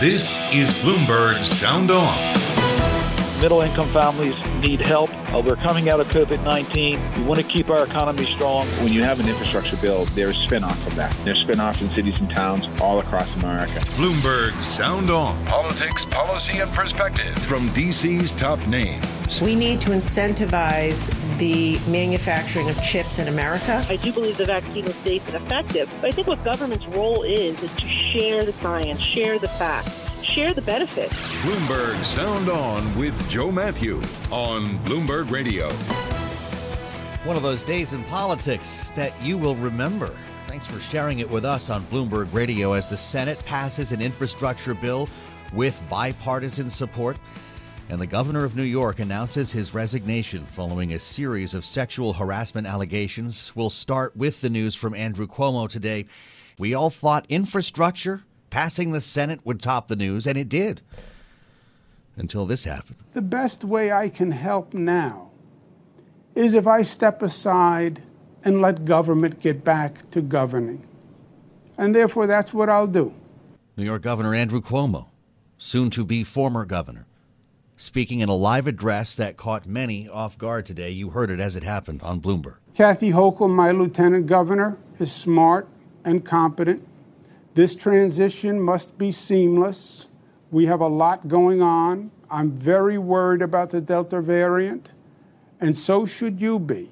this is Bloomberg Sound On. Middle income families need help. Uh, we're coming out of COVID 19. We want to keep our economy strong. When you have an infrastructure bill, there's spinoff from that. There's spinoffs in cities and towns all across America. Bloomberg Sound On. Politics, policy, and perspective from DC's top names. We need to incentivize the manufacturing of chips in America. I do believe the vaccine was safe and effective, but I think what government's role is is to share the science, share the facts share the benefits. Bloomberg Sound On with Joe Matthew on Bloomberg Radio. One of those days in politics that you will remember. Thanks for sharing it with us on Bloomberg Radio as the Senate passes an infrastructure bill with bipartisan support. And the governor of New York announces his resignation following a series of sexual harassment allegations. We'll start with the news from Andrew Cuomo today. We all thought infrastructure Passing the Senate would top the news, and it did. Until this happened. The best way I can help now is if I step aside and let government get back to governing. And therefore, that's what I'll do. New York Governor Andrew Cuomo, soon to be former governor, speaking in a live address that caught many off guard today. You heard it as it happened on Bloomberg. Kathy Hochul, my lieutenant governor, is smart and competent this transition must be seamless. We have a lot going on. I'm very worried about the Delta variant, and so should you be.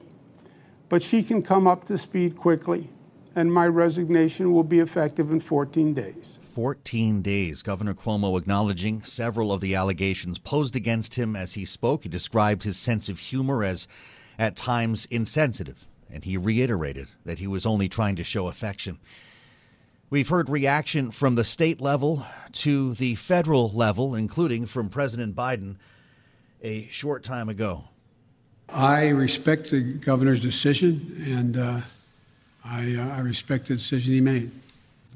But she can come up to speed quickly, and my resignation will be effective in 14 days. 14 days. Governor Cuomo acknowledging several of the allegations posed against him as he spoke. He described his sense of humor as at times insensitive, and he reiterated that he was only trying to show affection. We've heard reaction from the state level to the federal level, including from President Biden a short time ago. I respect the governor's decision, and uh, I, uh, I respect the decision he made.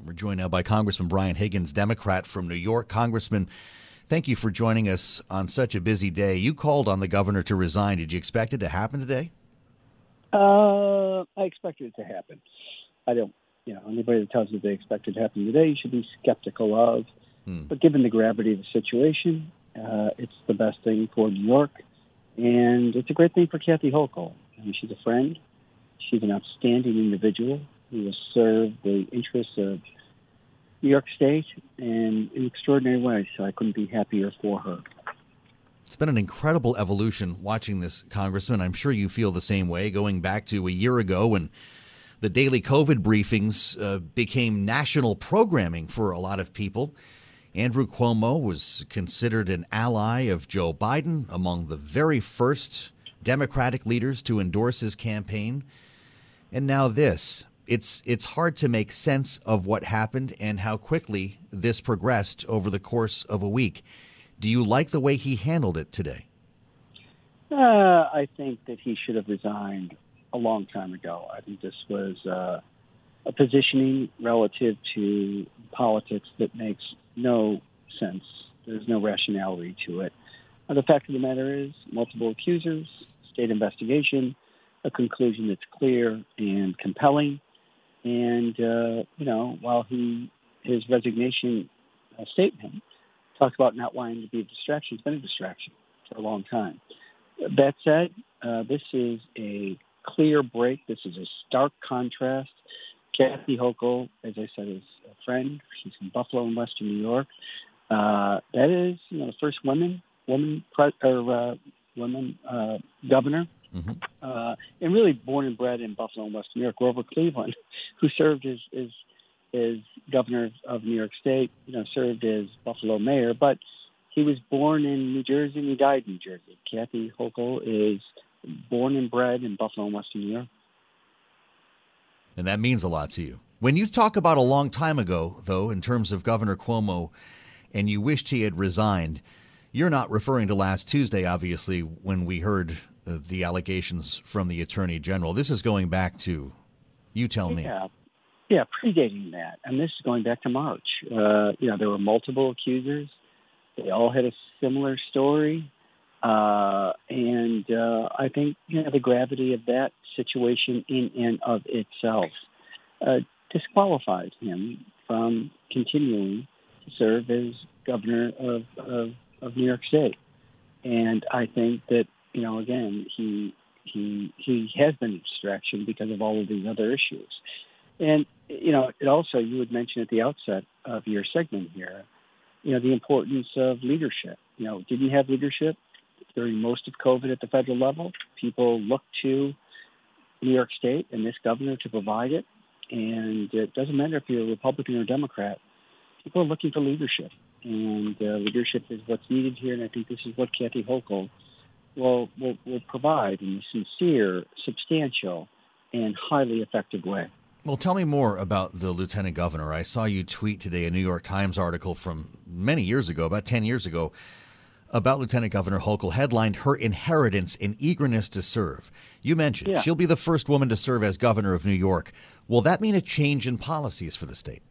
We're joined now by Congressman Brian Higgins, Democrat from New York. Congressman, thank you for joining us on such a busy day. You called on the governor to resign. Did you expect it to happen today? Uh, I expected it to happen. I don't you know, anybody that tells you they expect it to happen today, you should be skeptical of. Hmm. But given the gravity of the situation, uh, it's the best thing for New York, and it's a great thing for Kathy Hochul. I mean, she's a friend. She's an outstanding individual who will serve the interests of New York State in an extraordinary way. So I couldn't be happier for her. It's been an incredible evolution watching this, Congressman. I'm sure you feel the same way. Going back to a year ago when the daily COVID briefings uh, became national programming for a lot of people. Andrew Cuomo was considered an ally of Joe Biden, among the very first Democratic leaders to endorse his campaign. And now this. It's it's hard to make sense of what happened and how quickly this progressed over the course of a week. Do you like the way he handled it today? Uh, I think that he should have resigned a long time ago. I think this was uh, a positioning relative to politics that makes no sense. There's no rationality to it. The fact of the matter is, multiple accusers, state investigation, a conclusion that's clear and compelling. And uh, you know, while he his resignation uh, statement talks about not wanting to be a distraction, it's been a distraction for a long time. That said, uh, this is a clear break. This is a stark contrast. Kathy Hochul, as I said, is a friend. She's from Buffalo in Western New York. Uh, that is, you know, the first woman woman pre- or uh, woman uh, governor, mm-hmm. uh, and really born and bred in Buffalo and West New York. Grover Cleveland, who served as as, as governor of New York State, you know, served as Buffalo mayor, but he was born in New Jersey and he died in New Jersey. Kathy Hochul is born and bred in Buffalo Western New York. And that means a lot to you. When you talk about a long time ago, though, in terms of Governor Cuomo, and you wished he had resigned, you're not referring to last Tuesday, obviously, when we heard uh, the allegations from the Attorney General. This is going back to, you tell me. Yeah, yeah, predating that. And this is going back to March. Uh, you know, there were multiple accusers. They all had a similar story. Uh, and uh, I think you know the gravity of that situation in and of itself uh, disqualified him from continuing to serve as governor of, of, of New York State. And I think that you know again he he he has been a distraction because of all of these other issues. And you know it also you would mention at the outset of your segment here you know, the importance of leadership. You know, didn't have leadership during most of COVID at the federal level. People look to New York State and this governor to provide it. And it doesn't matter if you're a Republican or Democrat, people are looking for leadership. And uh, leadership is what's needed here. And I think this is what Kathy Hochul will, will, will provide in a sincere, substantial, and highly effective way. Well, tell me more about the lieutenant governor. I saw you tweet today a New York Times article from many years ago, about 10 years ago, about Lieutenant Governor Hochul, headlined Her Inheritance in Eagerness to Serve. You mentioned yeah. she'll be the first woman to serve as governor of New York. Will that mean a change in policies for the state?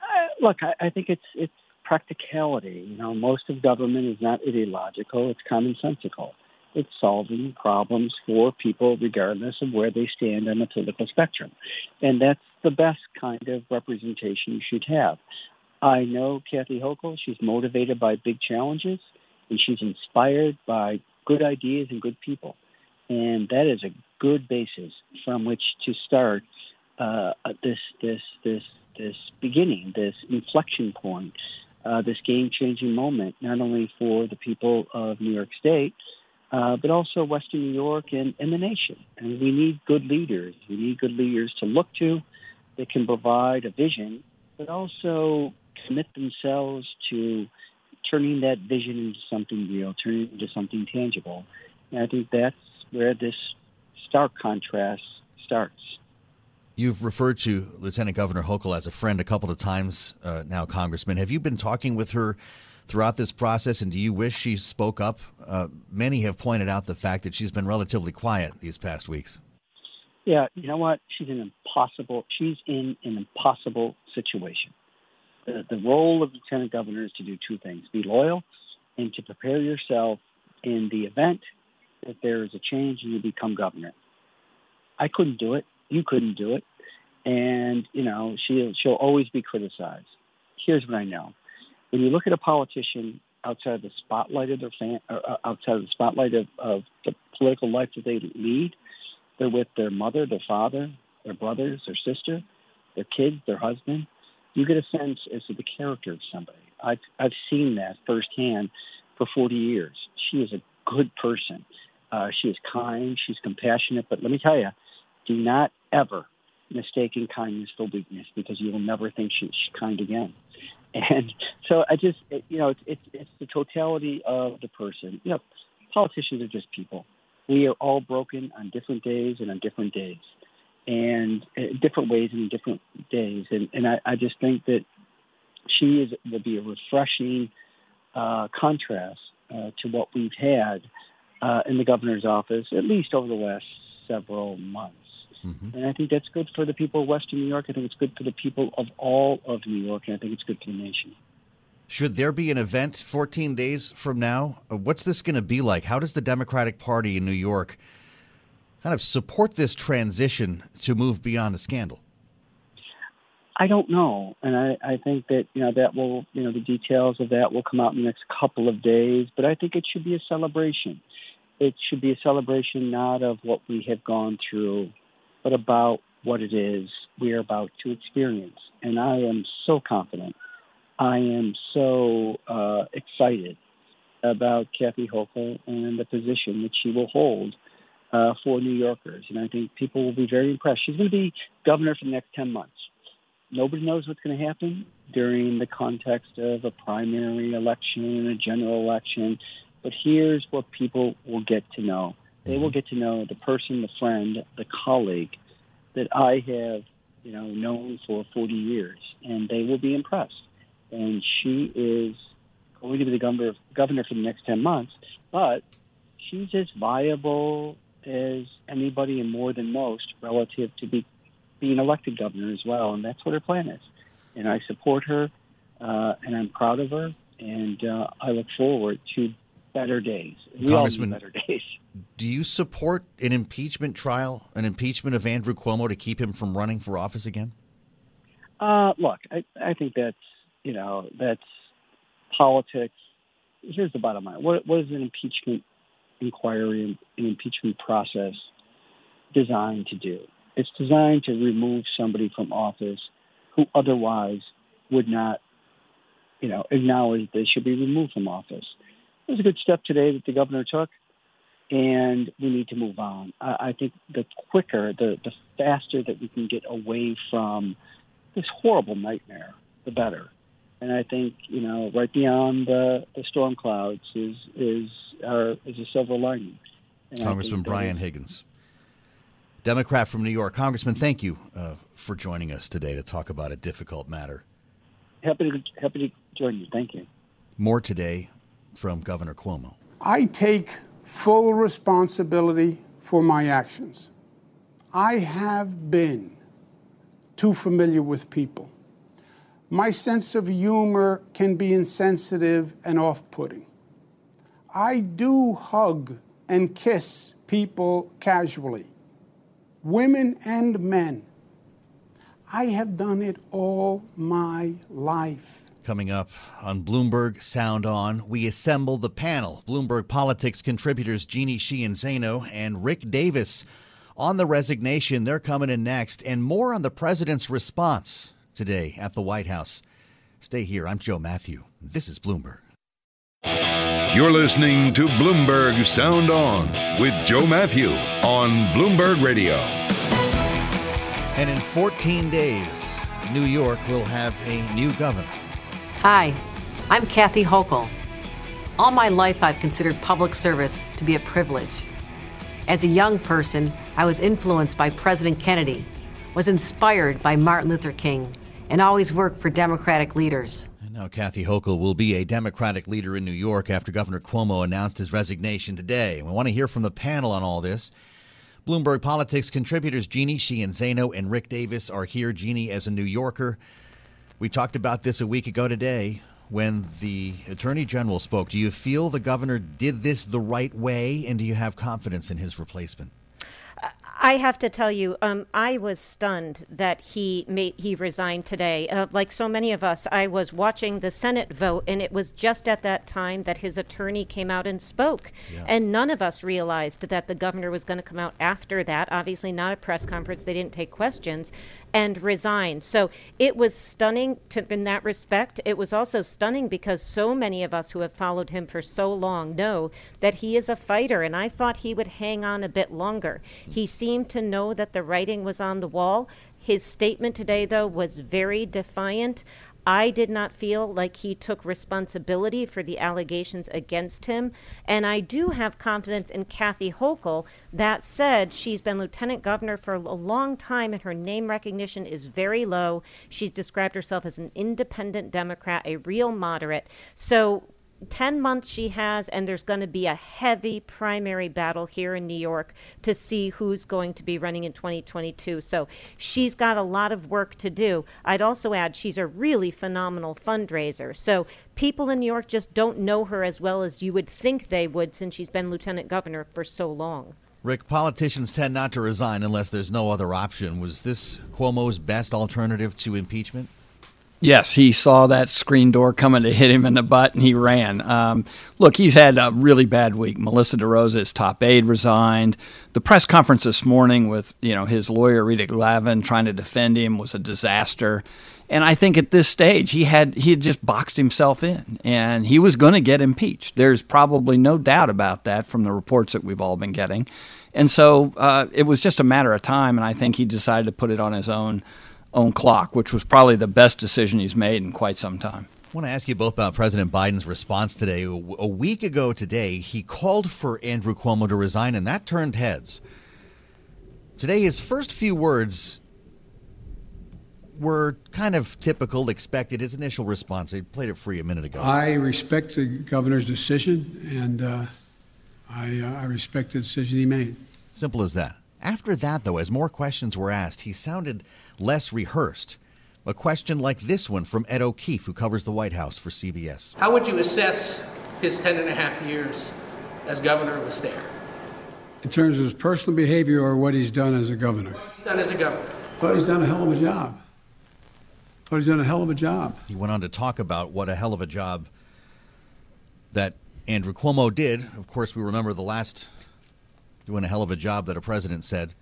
Uh, look, I, I think it's it's practicality. You know, most of government is not ideological; it's commonsensical it's solving problems for people regardless of where they stand on the political spectrum. And that's the best kind of representation you should have. I know Kathy Hochul, she's motivated by big challenges and she's inspired by good ideas and good people. And that is a good basis from which to start uh, this this this this beginning, this inflection point, uh, this game-changing moment, not only for the people of New York State, uh, but also Western New York and, and the nation. And we need good leaders. We need good leaders to look to that can provide a vision, but also commit themselves to turning that vision into something real, turning it into something tangible. And I think that's where this stark contrast starts. You've referred to Lieutenant Governor Hochul as a friend a couple of times uh, now, Congressman. Have you been talking with her throughout this process, and do you wish she spoke up? Uh, many have pointed out the fact that she's been relatively quiet these past weeks. Yeah, you know what? She's an impossible. She's in an impossible situation. The, the role of lieutenant governor is to do two things: be loyal and to prepare yourself in the event that there is a change and you become governor. I couldn't do it. You couldn't do it. And you know, she'll she'll always be criticized. Here's what I know: when you look at a politician outside of the spotlight of their fan, or uh, outside of the spotlight of, of the political life that they lead, they're with their mother, their father, their brothers, their sister, their kids, their husband. You get a sense as to the character of somebody. I've I've seen that firsthand for 40 years. She is a good person. Uh, she is kind. She's compassionate. But let me tell you, do not ever mistaken kindness for weakness because you will never think she's kind again. And so I just, you know, it's, it's, it's the totality of the person. You know, politicians are just people. We are all broken on different days and on different days, and uh, different ways and different days. And and I, I just think that she is will be a refreshing uh, contrast uh, to what we've had uh, in the governor's office, at least over the last several months. Mm-hmm. And I think that's good for the people of Western New York. I think it's good for the people of all of New York, and I think it's good for the nation. Should there be an event 14 days from now? Uh, what's this going to be like? How does the Democratic Party in New York kind of support this transition to move beyond the scandal? I don't know, and I, I think that you know that will you know the details of that will come out in the next couple of days. But I think it should be a celebration. It should be a celebration not of what we have gone through but about what it is we are about to experience. And I am so confident I am so uh, excited about Kathy Hochul and the position that she will hold uh, for New Yorkers. And I think people will be very impressed. She's going to be governor for the next 10 months. Nobody knows what's going to happen during the context of a primary election, a general election. But here's what people will get to know they will get to know the person, the friend, the colleague that I have, you know, known for 40 years, and they will be impressed. And she is going to be the governor, governor for the next 10 months, but she's as viable as anybody and more than most relative to be being elected governor as well, and that's what her plan is. And I support her, uh, and I'm proud of her, and uh, I look forward to better days. We Congressman, better days. Do you support an impeachment trial, an impeachment of Andrew Cuomo to keep him from running for office again? Uh, look, I, I think that's you know that's politics. Here's the bottom line: what, what is an impeachment inquiry, and impeachment process designed to do? It's designed to remove somebody from office who otherwise would not, you know, acknowledge they should be removed from office. It was a good step today that the governor took, and we need to move on. I, I think the quicker, the, the faster that we can get away from this horrible nightmare, the better. And I think you know, right beyond the, the storm clouds is is our, is a silver lining. And Congressman Brian Higgins, Democrat from New York. Congressman, thank you uh, for joining us today to talk about a difficult matter. Happy to happy to join you. Thank you. More today from Governor Cuomo. I take full responsibility for my actions. I have been too familiar with people. My sense of humor can be insensitive and off putting. I do hug and kiss people casually, women and men. I have done it all my life. Coming up on Bloomberg Sound On, we assemble the panel. Bloomberg Politics contributors Jeannie Sheehan Zaino and Rick Davis on the resignation. They're coming in next, and more on the president's response today at the White House. Stay here. I'm Joe Matthew. This is Bloomberg. You're listening to Bloomberg Sound On with Joe Matthew on Bloomberg Radio. And in 14 days, New York will have a new governor. Hi, I'm Kathy Hochul. All my life, I've considered public service to be a privilege. As a young person, I was influenced by President Kennedy, was inspired by Martin Luther King, and always work for Democratic leaders. Now Kathy Hochul will be a Democratic leader in New York after Governor Cuomo announced his resignation today. We want to hear from the panel on all this. Bloomberg Politics contributors Jeannie Sheehan Zaino and Rick Davis are here. Jeannie, as a New Yorker, we talked about this a week ago today when the Attorney General spoke. Do you feel the governor did this the right way, and do you have confidence in his replacement? I have to tell you, um, I was stunned that he made he resigned today. Uh, like so many of us, I was watching the Senate vote, and it was just at that time that his attorney came out and spoke, yeah. and none of us realized that the governor was going to come out after that. Obviously, not a press conference; they didn't take questions, and resign. So it was stunning to, in that respect. It was also stunning because so many of us who have followed him for so long know that he is a fighter, and I thought he would hang on a bit longer. He seemed to know that the writing was on the wall. His statement today, though, was very defiant. I did not feel like he took responsibility for the allegations against him. And I do have confidence in Kathy Hochul. That said, she's been lieutenant governor for a long time and her name recognition is very low. She's described herself as an independent Democrat, a real moderate. So 10 months she has, and there's going to be a heavy primary battle here in New York to see who's going to be running in 2022. So she's got a lot of work to do. I'd also add she's a really phenomenal fundraiser. So people in New York just don't know her as well as you would think they would since she's been lieutenant governor for so long. Rick, politicians tend not to resign unless there's no other option. Was this Cuomo's best alternative to impeachment? Yes, he saw that screen door coming to hit him in the butt, and he ran. Um, look, he's had a really bad week. Melissa DeRosa, his top aide, resigned. The press conference this morning with you know his lawyer Rita Glavin trying to defend him was a disaster. And I think at this stage he had he had just boxed himself in, and he was going to get impeached. There's probably no doubt about that from the reports that we've all been getting, and so uh, it was just a matter of time. And I think he decided to put it on his own own clock, which was probably the best decision he's made in quite some time. I want to ask you both about President Biden's response today. A week ago today, he called for Andrew Cuomo to resign, and that turned heads. Today, his first few words were kind of typical, expected. His initial response, I played it for you a minute ago. I respect the governor's decision, and uh, I, uh, I respect the decision he made. Simple as that. After that, though, as more questions were asked, he sounded less rehearsed. A question like this one from Ed O'Keefe, who covers the White House for CBS. How would you assess his 10 and a half years as governor of the state? In terms of his personal behavior or what he's done as a governor? What he's done as a governor. Thought he's done a hell of a job. Thought he's done a hell of a job. He went on to talk about what a hell of a job that Andrew Cuomo did. Of course, we remember the last doing a hell of a job that a president said.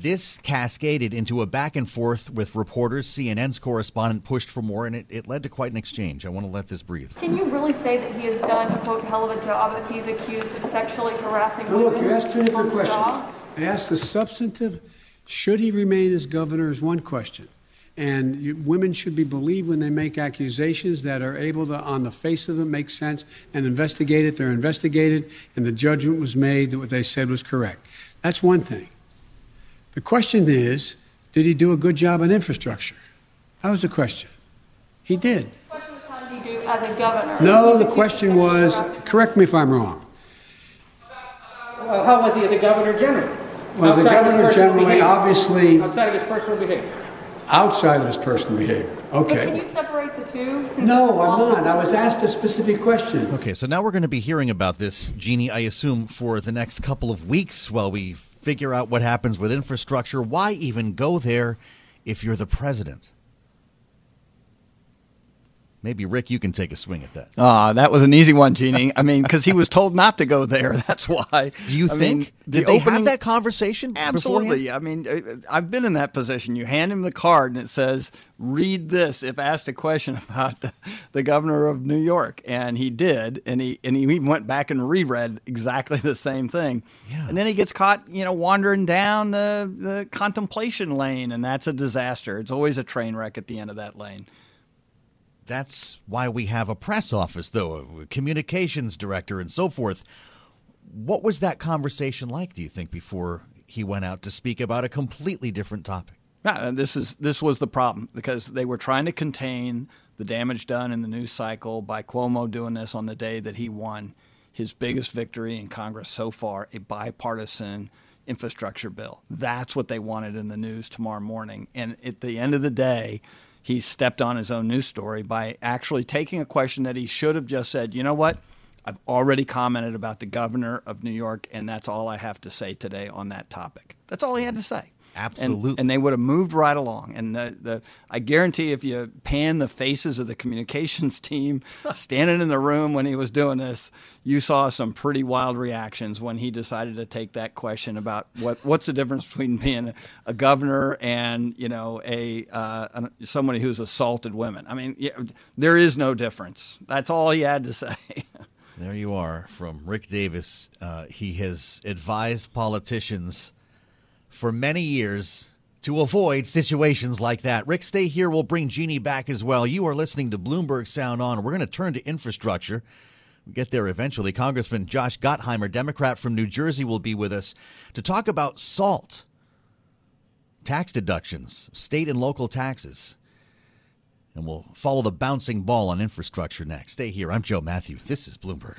This cascaded into a back and forth with reporters. CNN's correspondent pushed for more, and it, it led to quite an exchange. I want to let this breathe. Can you really say that he has done a quote hell of a job if he's accused of sexually harassing now women? Look, you asked two different questions. Job? I asked the substantive, should he remain as governor, is one question. And you, women should be believed when they make accusations that are able to, on the face of them, make sense and investigate it. They're investigated, and the judgment was made that what they said was correct. That's one thing. The question is, did he do a good job on infrastructure? That was the question. He did. The question was, how did he do as a governor? No, the question was, correct me if I'm wrong. Well, how was he as a governor general? Well, the Outside of governor personal generally, behavior. obviously, Outside of his personal behavior. outside of his personal behavior. Okay. But can Okay. you separate the two? Since No, I'm not. I was asked a specific question. Okay, so now we're going to be hearing about this, Jeannie, I assume, for the next couple of weeks while we figure out what happens with infrastructure. Why even go there if you're the president? Maybe, Rick, you can take a swing at that. Ah, that was an easy one, Jeannie. I mean, because he was told not to go there. That's why. Do you I think? mean, Did the they opening- have that conversation? Absolutely. beforehand? I mean, uh, I've been in that position. You hand him the card and it says, "Read this." If asked a question about the, the governor of New York, and he did, and he and he even went back and reread exactly the same thing. Yeah. And then he gets caught, you know, wandering down the the contemplation lane, and that's a disaster. It's always a train wreck at the end of that lane. That's why we have a press office, though, a communications director, and so forth. What was that conversation like, do you think, before he went out to speak about a completely different topic? Yeah, this is this was the problem because they were trying to contain the damage done in the news cycle by Cuomo doing this on the day that he won his biggest victory in Congress so far, a bipartisan infrastructure bill. That's what they wanted in the news tomorrow morning. And at the end of the day, he stepped on his own news story by actually taking a question that he should have just said, "You know what? I've already commented about the governor of New York, and that's all I have to say today on that topic. That's all he had to say. And- Absolutely. And, they would have moved right along. And the, the I guarantee if you pan the faces of the communications team standing in the room when he was doing this, you saw some pretty wild reactions when he decided to take that question about what what's the difference between being a governor and you know a uh, an- somebody who's assaulted women. I mean, yeah, there is no difference. That's all he had to say. There you are from Rick Davis. Uh, he has advised politicians for many years to avoid situations like that. Rick, stay here. We'll bring Jeannie back as well. You are listening to Bloomberg Sound On. We're going to turn to infrastructure. We'll get there eventually. Congressman Josh Gottheimer, Democrat from New Jersey, will be with us to talk about SALT, tax deductions, state and local taxes. And we'll follow the bouncing ball on infrastructure next. Stay here. I'm Joe Matthew. This is Bloomberg.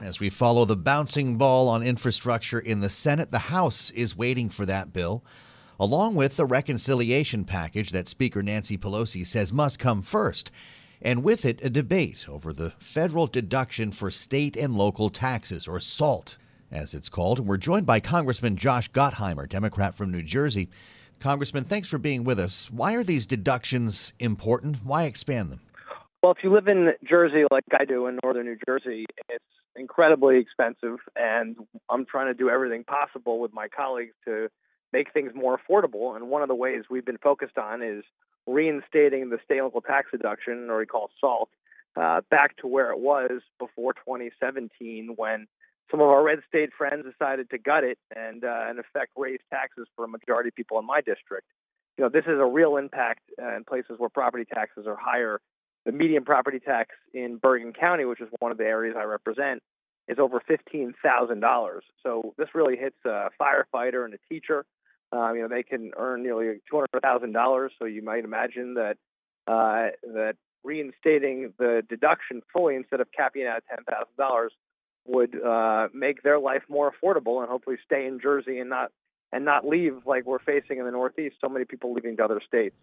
As we follow the bouncing ball on infrastructure in the Senate, the House is waiting for that bill. along with the reconciliation package that Speaker Nancy Pelosi says must come first. And with it, a debate over the federal deduction for state and local taxes, or SALT, as it's called. And we're joined by Congressman Josh Gottheimer, Democrat from New Jersey. Congressman, thanks for being with us. Why are these deductions important? Why expand them? Well, if you live in Jersey like I do in northern New Jersey, it's incredibly expensive, and I'm trying to do everything possible with my colleagues to make things more affordable. And one of the ways we've been focused on is reinstating the state local tax deduction, or we call SALT, uh, back to where it was before 2017 when some of our red state friends decided to gut it and, uh, in effect, raise taxes for a majority of people in my district. You know, this is a real impact uh, in places where property taxes are higher. The median property tax in Bergen County, which is one of the areas I represent, is over fifteen thousand dollars. So this really hits a firefighter and a teacher. Um, you know, they can earn nearly two hundred thousand dollars. So you might imagine that uh, that reinstating the deduction fully instead of capping at ten thousand dollars would uh, make their life more affordable and hopefully stay in Jersey and not and not leave like we're facing in the Northeast. So many people leaving to other states.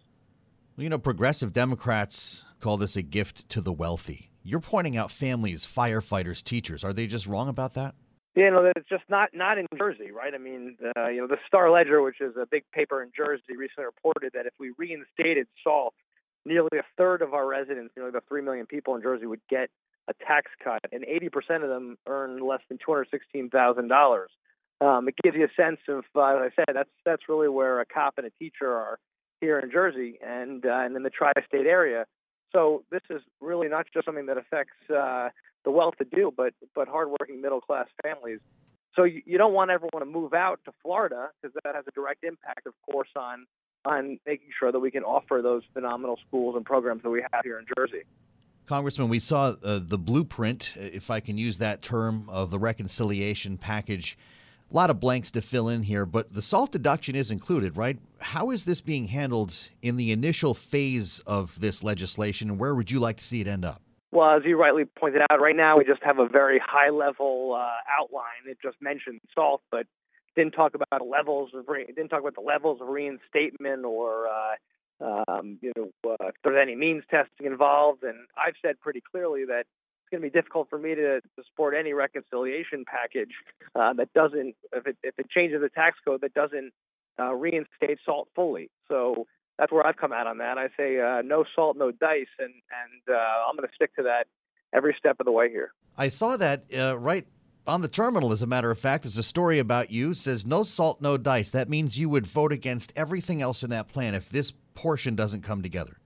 You know, progressive Democrats call this a gift to the wealthy. You're pointing out families, firefighters, teachers. Are they just wrong about that? You know, it's just not not in Jersey, right? I mean, uh, you know, the Star Ledger, which is a big paper in Jersey, recently reported that if we reinstated SALT, nearly a third of our residents, nearly the three million people in Jersey, would get a tax cut, and 80% of them earn less than $216,000. Um, it gives you a sense of, uh, as I said, that's that's really where a cop and a teacher are here in Jersey and uh, and in the tri-state area. So this is really not just something that affects uh, the well-to-do, but but hardworking middle-class families. So you, you don't want everyone to move out to Florida because that has a direct impact, of course, on on making sure that we can offer those phenomenal schools and programs that we have here in Jersey. Congressman, we saw uh, the blueprint, if I can use that term, of the reconciliation package. A lot of blanks to fill in here, but the SALT deduction is included, right? How is this being handled in the initial phase of this legislation, and where would you like to see it end up? Well, as you rightly pointed out, right now we just have a very high level uh, outline. It just mentioned SALT, but didn't talk about levels of didn't talk about the levels of reinstatement or uh, um, you know, uh, if there's any means testing involved. And I've said pretty clearly that it's going to be difficult for me to, to support any reconciliation package uh, that doesn't, if it, if it changes the tax code, that doesn't uh, reinstate salt fully. So that's where I've come out on that. I say uh, no salt, no dice, and and uh, I'm going to stick to that every step of the way here. I saw that uh, right on the terminal, as a matter of fact, there's a story about you says no salt, no dice. That means you would vote against everything else in that plan if this portion doesn't come together.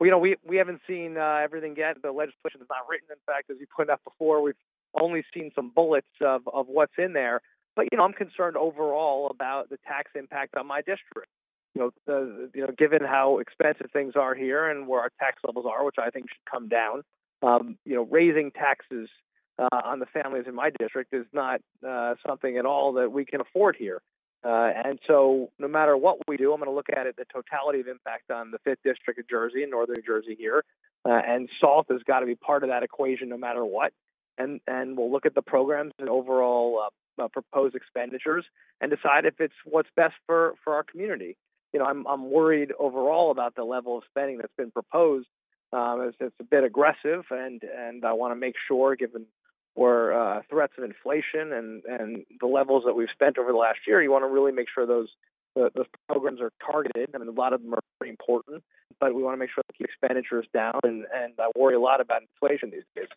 You know, we we haven't seen uh, everything yet. The legislation is not written. In fact, as you pointed out before, we've only seen some bullets of of what's in there. But you know, I'm concerned overall about the tax impact on my district. You know, the, you know, given how expensive things are here and where our tax levels are, which I think should come down. Um, you know, raising taxes uh, on the families in my district is not uh, something at all that we can afford here. Uh, and so, no matter what we do, I'm going to look at it the totality of impact on the fifth district of Jersey and northern Jersey here. Uh, and salt has got to be part of that equation, no matter what. And and we'll look at the programs and overall uh, uh, proposed expenditures and decide if it's what's best for for our community. You know, I'm I'm worried overall about the level of spending that's been proposed. Um, it's, it's a bit aggressive, and and I want to make sure, given or uh, threats of inflation and, and the levels that we've spent over the last year, you want to really make sure those uh, those programs are targeted. I mean, a lot of them are pretty important, but we want to make sure to keep expenditures down. And, and I worry a lot about inflation these days.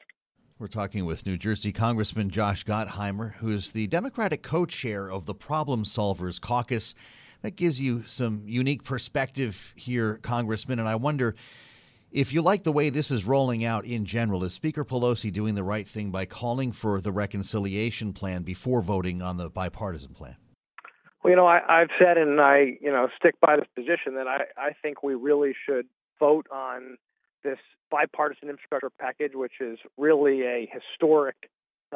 We're talking with New Jersey Congressman Josh Gottheimer, who is the Democratic co chair of the Problem Solvers Caucus. That gives you some unique perspective here, Congressman. And I wonder if you like the way this is rolling out in general, is Speaker Pelosi doing the right thing by calling for the reconciliation plan before voting on the bipartisan plan? Well, you know, I, I've said and I, you know, stick by this position that I, I think we really should vote on this bipartisan infrastructure package, which is really a historic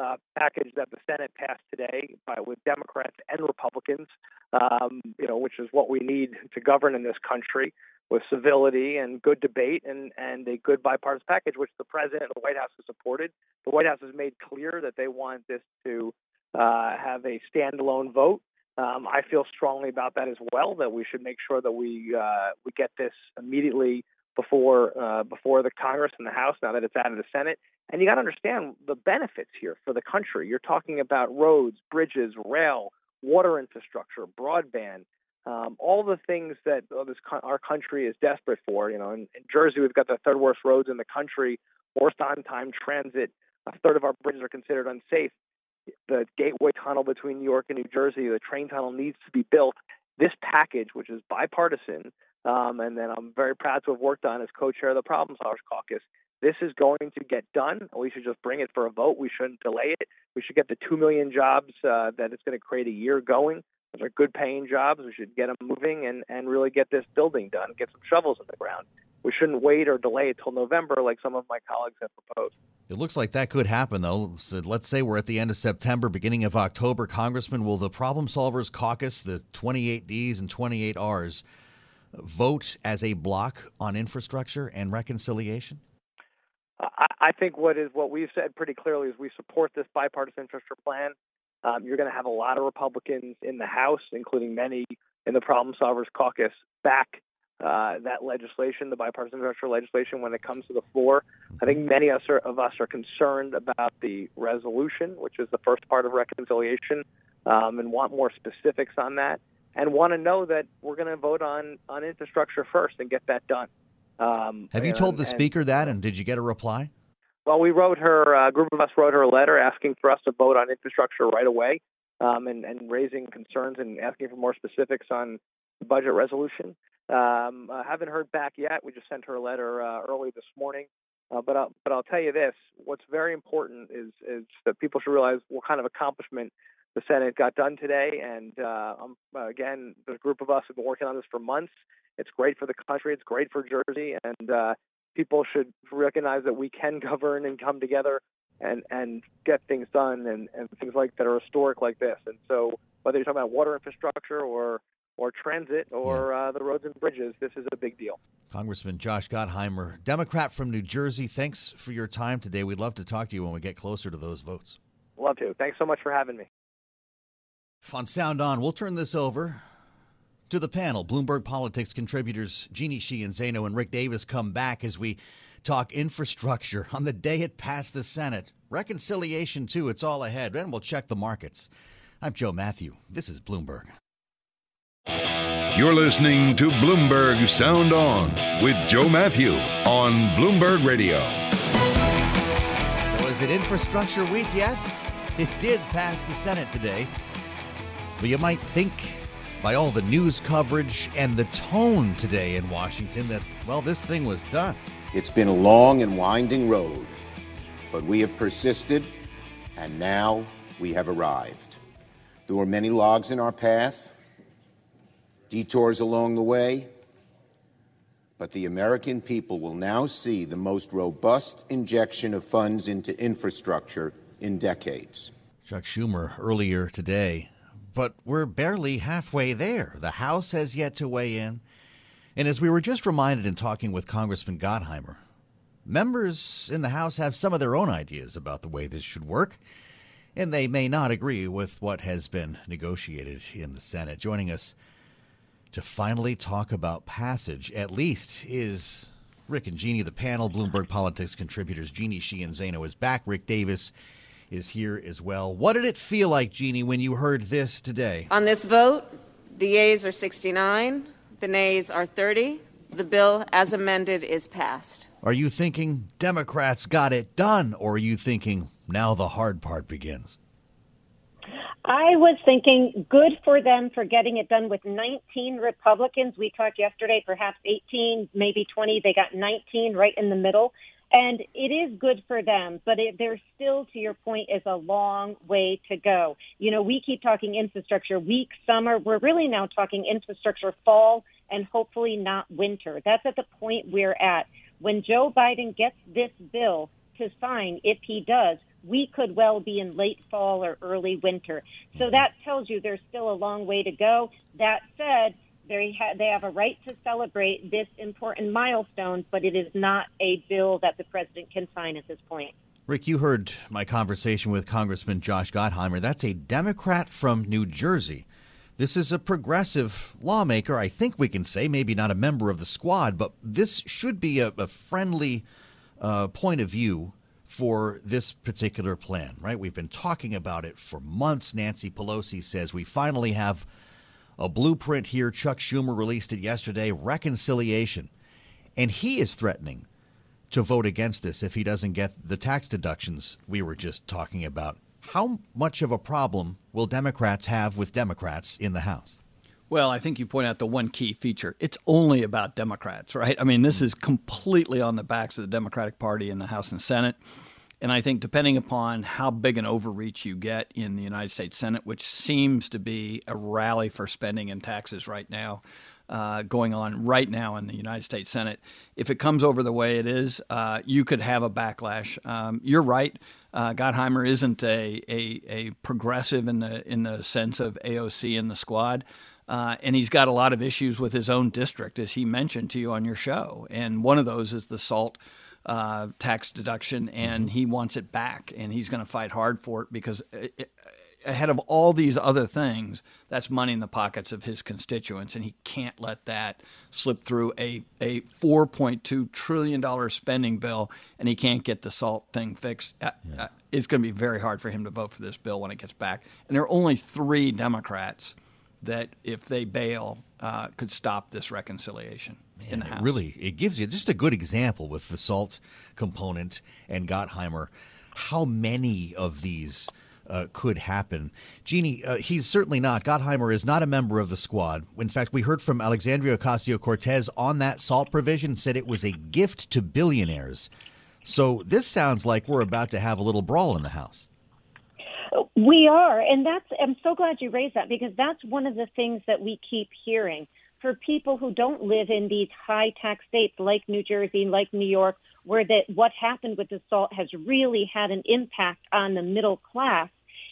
uh, package that the Senate passed today by, with Democrats and Republicans, um, you know, which is what we need to govern in this country with civility and good debate and, and a good bipartisan package, which the president and the White House has supported. The White House has made clear that they want this to uh, have a standalone vote. Um, I feel strongly about that as well. That we should make sure that we uh, we get this immediately before uh, before the Congress and the House. Now that it's out of the Senate, and you got to understand the benefits here for the country. You're talking about roads, bridges, rail, water infrastructure, broadband, um, all the things that uh, this our country is desperate for. You know, in, in Jersey, we've got the third worst roads in the country, worst on-time transit. A third of our bridges are considered unsafe the Gateway Tunnel between New York and New Jersey, the train tunnel needs to be built. This package, which is bipartisan, um, and then I'm very proud to have worked on as co-chair of the Problem Solvers Caucus. This is going to get done. We should just bring it for a vote. We shouldn't delay it. We should get the two million jobs uh, that it's going to create a year going. Those are good paying jobs. We should get them moving and, and really get this building done, get some shovels in the ground. We shouldn't wait or delay until November like some of my colleagues have proposed. It looks like that could happen, though. So let's say we're at the end of September, beginning of October. Congressman, will the Problem Solvers Caucus, the 28Ds and 28Rs, vote as a block on infrastructure and reconciliation? I think what is what we've said pretty clearly is we support this bipartisan infrastructure plan. Um, you're going to have a lot of Republicans in the House, including many in the Problem Solvers Caucus, back uh, that legislation, the bipartisan infrastructure legislation, when it comes to the floor. I think many of us, are, of us are concerned about the resolution, which is the first part of reconciliation, um, and want more specifics on that, and want to know that we're going to vote on on infrastructure first and get that done. Um, Have you and, told the and, speaker that, and did you get a reply? Well, we wrote her. A group of us wrote her a letter asking for us to vote on infrastructure right away, um, and, and raising concerns and asking for more specifics on the budget resolution. Um, I haven't heard back yet. We just sent her a letter uh, early this morning. Uh, but I'll, but I'll tell you this: what's very important is is that people should realize what kind of accomplishment the Senate got done today. And uh, again, the group of us have been working on this for months. It's great for the country. It's great for Jersey, and uh, people should recognize that we can govern and come together and and get things done and, and things like that are historic like this. And so, whether you're talking about water infrastructure or or transit or yeah. uh, the roads and bridges. This is a big deal. Congressman Josh Gottheimer, Democrat from New Jersey, thanks for your time today. We'd love to talk to you when we get closer to those votes. Love to. Thanks so much for having me. On Sound On, we'll turn this over to the panel. Bloomberg Politics contributors Jeannie Sheehan Zaino and Rick Davis come back as we talk infrastructure on the day it passed the Senate. Reconciliation, too. It's all ahead. And we'll check the markets. I'm Joe Matthew. This is Bloomberg. You're listening to Bloomberg Sound On with Joe Matthew on Bloomberg Radio. So, is it infrastructure week yet? It did pass the Senate today. But you might think, by all the news coverage and the tone today in Washington, that, well, this thing was done. It's been a long and winding road, but we have persisted, and now we have arrived. There were many logs in our path detours along the way, but the American people will now see the most robust injection of funds into infrastructure in decades. Chuck Schumer earlier today, but we're barely halfway there. The House has yet to weigh in. And as we were just reminded in talking with Congressman Gottheimer, members in the House have some of their own ideas about the way this should work, and they may not agree with what has been negotiated in the Senate. Joining us to finally talk about passage, at least, is Rick and Jeannie, the panel, Bloomberg Politics contributors. Jeannie Sheehan Zaino is back. Rick Davis is here as well. What did it feel like, Jeannie, when you heard this today? On this vote, the yeas are 69, the nays are 30. The bill, as amended, is passed. Are you thinking Democrats got it done, or are you thinking now the hard part begins? I was thinking good for them for getting it done with 19 Republicans. We talked yesterday, perhaps 18, maybe 20. They got 19 right in the middle. And it is good for them, but it, there's still, to your point, is a long way to go. You know, we keep talking infrastructure week, summer. We're really now talking infrastructure fall and hopefully not winter. That's at the point we're at. When Joe Biden gets this bill to sign, if he does, we could well be in late fall or early winter. So that tells you there's still a long way to go. That said, they, ha- they have a right to celebrate this important milestone, but it is not a bill that the president can sign at this point. Rick, you heard my conversation with Congressman Josh Gottheimer. That's a Democrat from New Jersey This is a progressive lawmaker, I think we can say, maybe not a member of the squad, but this should be a, a friendly uh, point of view for this particular plan, right? We've been talking about it for months. Nancy Pelosi says we finally have a blueprint here. Chuck Schumer released it yesterday reconciliation. And he is threatening to vote against this if he doesn't get the tax deductions we were just talking about. How much of a problem will Democrats have with Democrats in the House? Well, I think you point out the one key feature. It's only about Democrats, right? I mean, this is completely on the backs of the Democratic Party in the House and Senate. And I think depending upon how big an overreach you get in the United States Senate, which seems to be a rally for spending and taxes right now, uh, going on right now in the United States Senate, if it comes over the way it is, uh, you could have a backlash. Um, you're right. Uh, Gottheimer isn't a, a, a, progressive in the in the sense of AOC in the squad, uh, and he's got a lot of issues with his own district, as he mentioned to you on your show. And one of those is the SALT uh, tax deduction, and he wants it back, and he's going to fight hard for it because it, ahead of all these other things, that's money in the pockets of his constituents, and he can't let that slip through a, a $4.2 trillion spending bill, and he can't get the SALT thing fixed. Uh, yeah. Uh, it's going to be very hard for him to vote for this bill when it gets back. And there are only three Democrats that, if they bail, uh, could stop this reconciliation. Man, in the House. It really, it gives you just a good example with the SALT component and Gottheimer. How many of these uh, could happen. Jeannie, uh, he's certainly not. Gottheimer is not a member of the squad. In fact, we heard from Alexandria Ocasio Cortez on that SALT provision, said it was a gift to billionaires. So this sounds like we're about to have a little brawl in the House. We are, and that's I'm so glad you raised that because that's one of the things that we keep hearing for people who don't live in these high tax states like New Jersey, like New York, where that what happened with the SALT has really had an impact on the middle class.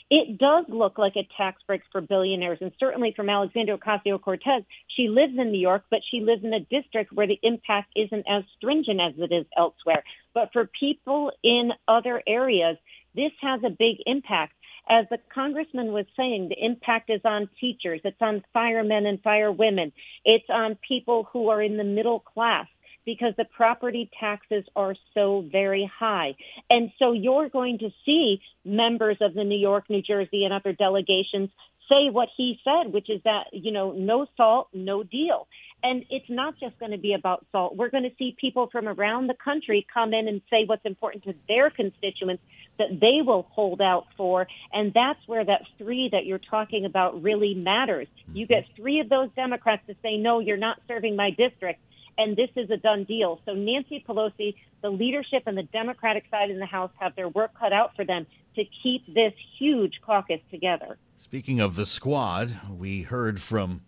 It does look like a tax break for billionaires, and certainly from Alexandria Ocasio Cortez, she lives in New York, but she lives in a district where the impact isn't as stringent as it is elsewhere. But for people in other areas, this has a big impact. As the congressman was saying, the impact is on teachers, it's on firemen and firewomen, it's on people who are in the middle class because the property taxes are so very high. And so you're going to see members of the New York, New Jersey, and other delegations say what he said, which is that, you know, no SALT, no deal. And it's not just going to be about SALT. We're going to see people from around the country come in and say what's important to their constituents that they will hold out for. And that's where that three that you're talking about really matters. You get mm-hmm. three of those Democrats to say, no, you're not serving my district and this is a done deal. So Nancy Pelosi, the leadership and the Democratic side in the House have their work cut out for them to keep this huge caucus together. Speaking of the squad, we heard from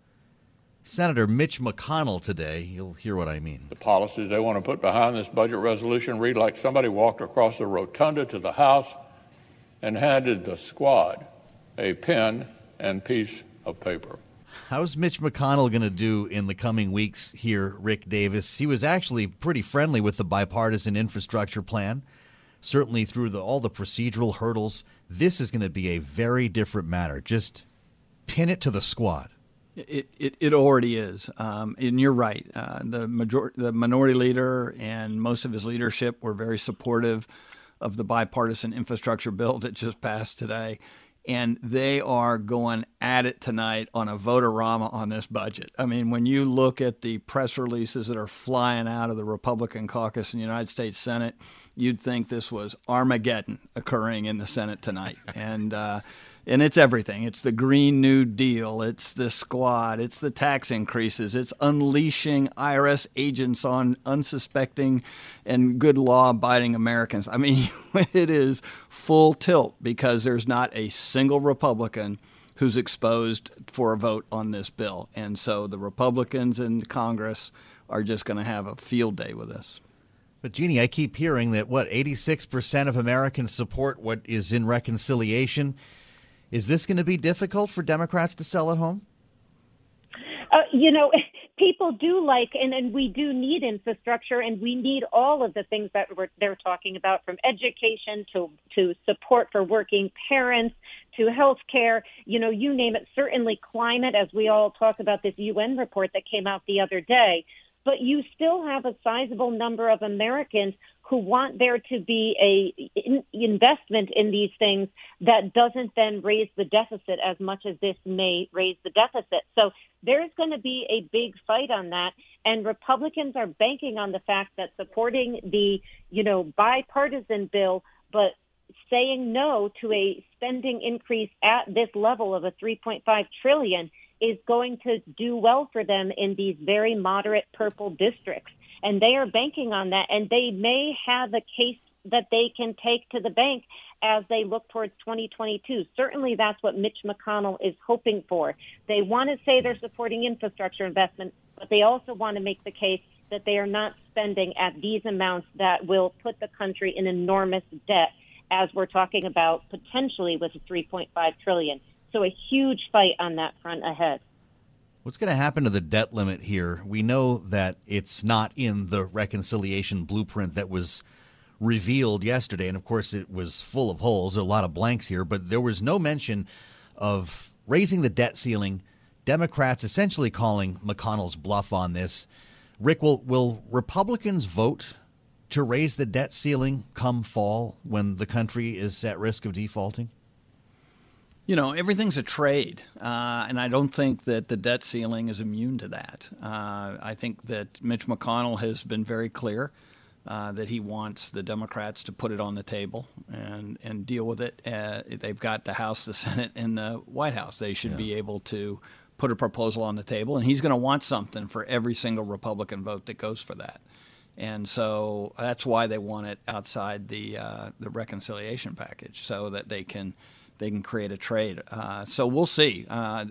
Senator Mitch McConnell today. You'll hear what I mean. The policies they want to put behind this budget resolution read like somebody walked across the rotunda to the House and handed the squad a pen and piece of paper. How's Mitch McConnell going to do in the coming weeks here, Rick Davis? He was actually pretty friendly with the bipartisan infrastructure plan, certainly through the, all the procedural hurdles. This is going to be a very different matter. Just pin it to the squad. It, it, it already is. Um, and you're right. Uh, the, major- the minority leader and most of his leadership were very supportive of the bipartisan infrastructure bill that just passed today and they are going at it tonight on a voterama on this budget. I mean, when you look at the press releases that are flying out of the Republican caucus in the United States Senate, you'd think this was Armageddon occurring in the Senate tonight. and uh, and it's everything. It's the Green New Deal. It's the squad. It's the tax increases. It's unleashing IRS agents on unsuspecting and good law abiding Americans. I mean, it is full tilt because there's not a single Republican who's exposed for a vote on this bill. And so the Republicans in Congress are just going to have a field day with this. But Jeannie, I keep hearing that what 86% of Americans support what is in reconciliation. Is this going to be difficult for Democrats to sell at home? Uh, you know, people do like and, and we do need infrastructure and we need all of the things that they're talking about from education to to support for working parents to health care you know you name it certainly climate as we all talk about this UN report that came out the other day but you still have a sizable number of Americans who want there to be a in, investment in these things that doesn't then raise the deficit as much as this may raise the deficit. So there's going to be a big fight on that and Republicans are banking on the fact that supporting the, you know, bipartisan bill but saying no to a spending increase at this level of a 3.5 trillion is going to do well for them in these very moderate purple districts. And they are banking on that. And they may have a case that they can take to the bank as they look towards 2022. Certainly, that's what Mitch McConnell is hoping for. They want to say they're supporting infrastructure investment, but they also want to make the case that they are not spending at these amounts that will put the country in enormous debt, as we're talking about potentially with a 3.5 trillion. So a huge fight on that front ahead. What's going to happen to the debt limit here? We know that it's not in the reconciliation blueprint that was revealed yesterday. And of course, it was full of holes, a lot of blanks here, but there was no mention of raising the debt ceiling. Democrats essentially calling McConnell's bluff on this. Rick, will, will Republicans vote to raise the debt ceiling come fall when the country is at risk of defaulting? You know, everything's a trade, uh, and I don't think that the debt ceiling is immune to that. Uh, I think that Mitch McConnell has been very clear uh, that he wants the Democrats to put it on the table and, and deal with it. Uh, they've got the House, the Senate, and the White House. They should yeah. be able to put a proposal on the table, and he's going to want something for every single Republican vote that goes for that. And so that's why they want it outside the uh, the reconciliation package, so that they can they can create a trade. Uh, so we'll see. Uh,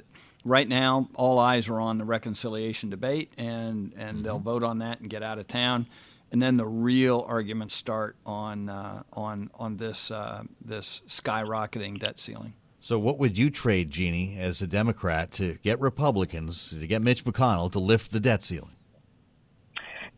right now, all eyes are on the reconciliation debate, and, and mm-hmm. they'll vote on that and get out of town. And then the real arguments start on uh, on on this uh, this skyrocketing debt ceiling. So, what would you trade, Jeannie, as a Democrat, to get Republicans to get Mitch McConnell to lift the debt ceiling?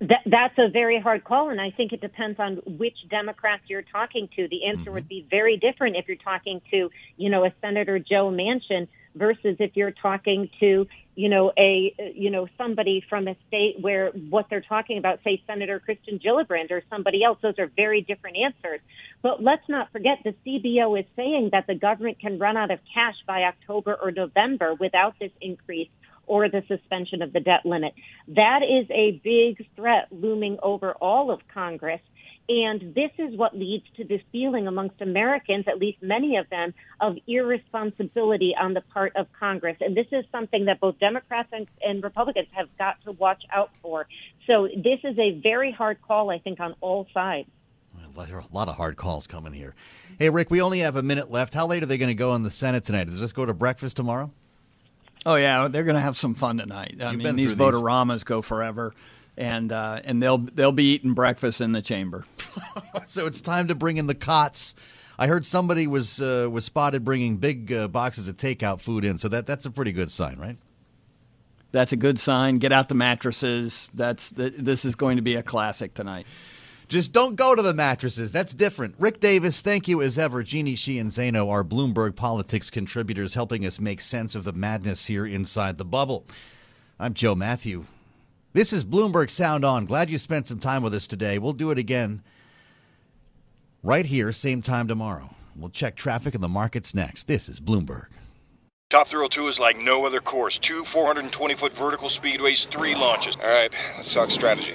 That, that's a very hard call, and I think it depends on which Democrats you're talking to. The answer mm-hmm. would be very different if you're talking to, you know, a Senator Joe Manchin versus if you're talking to, you know, a, you know, somebody from a state where what they're talking about, say Senator Kirsten Gillibrand or somebody else. Those are very different answers. But let's not forget the CBO is saying that the government can run out of cash by October or November without this increase or the suspension of the debt limit. That is a big threat looming over all of Congress. And this is what leads to this feeling amongst Americans, at least many of them, of irresponsibility on the part of Congress. And this is something that both Democrats and, and, Republicans have got to watch out for. So this is a very hard call, I think, on all sides. There are a lot of hard calls coming here. Hey, Rick, we only have a minute left. How late are they going to go in the Senate tonight? Does this go to breakfast tomorrow? Oh yeah, they're going to have some fun tonight. I You've mean, these vote-a-ramas go forever, and uh, and they'll they'll be eating breakfast in the chamber. so it's time to bring in the cots. I heard somebody was uh, was spotted bringing big uh, boxes of takeout food in, so that that's a pretty good sign, right? That's a good sign. Get out the mattresses. That's the, this is going to be a classic tonight. Just don't go to the mattresses. That's different. Rick Davis, thank you as ever. Jeannie Sheehan Zaino, are Bloomberg Politics contributors, helping us make sense of the madness here inside the bubble. I'm Joe Matthew. This is Bloomberg Sound On. Glad you spent some time with us today. We'll do it again right here, same time tomorrow. We'll check traffic and the markets next. This is Bloomberg. Top Thrill 2 is like no other course. Two 420 foot vertical speedways, three launches. All right, let's talk strategy.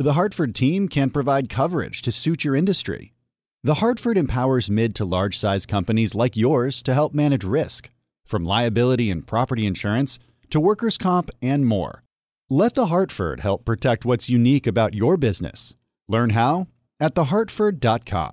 The Hartford team can provide coverage to suit your industry. The Hartford empowers mid to large size companies like yours to help manage risk, from liability and property insurance to workers' comp and more. Let The Hartford help protect what's unique about your business. Learn how at thehartford.com.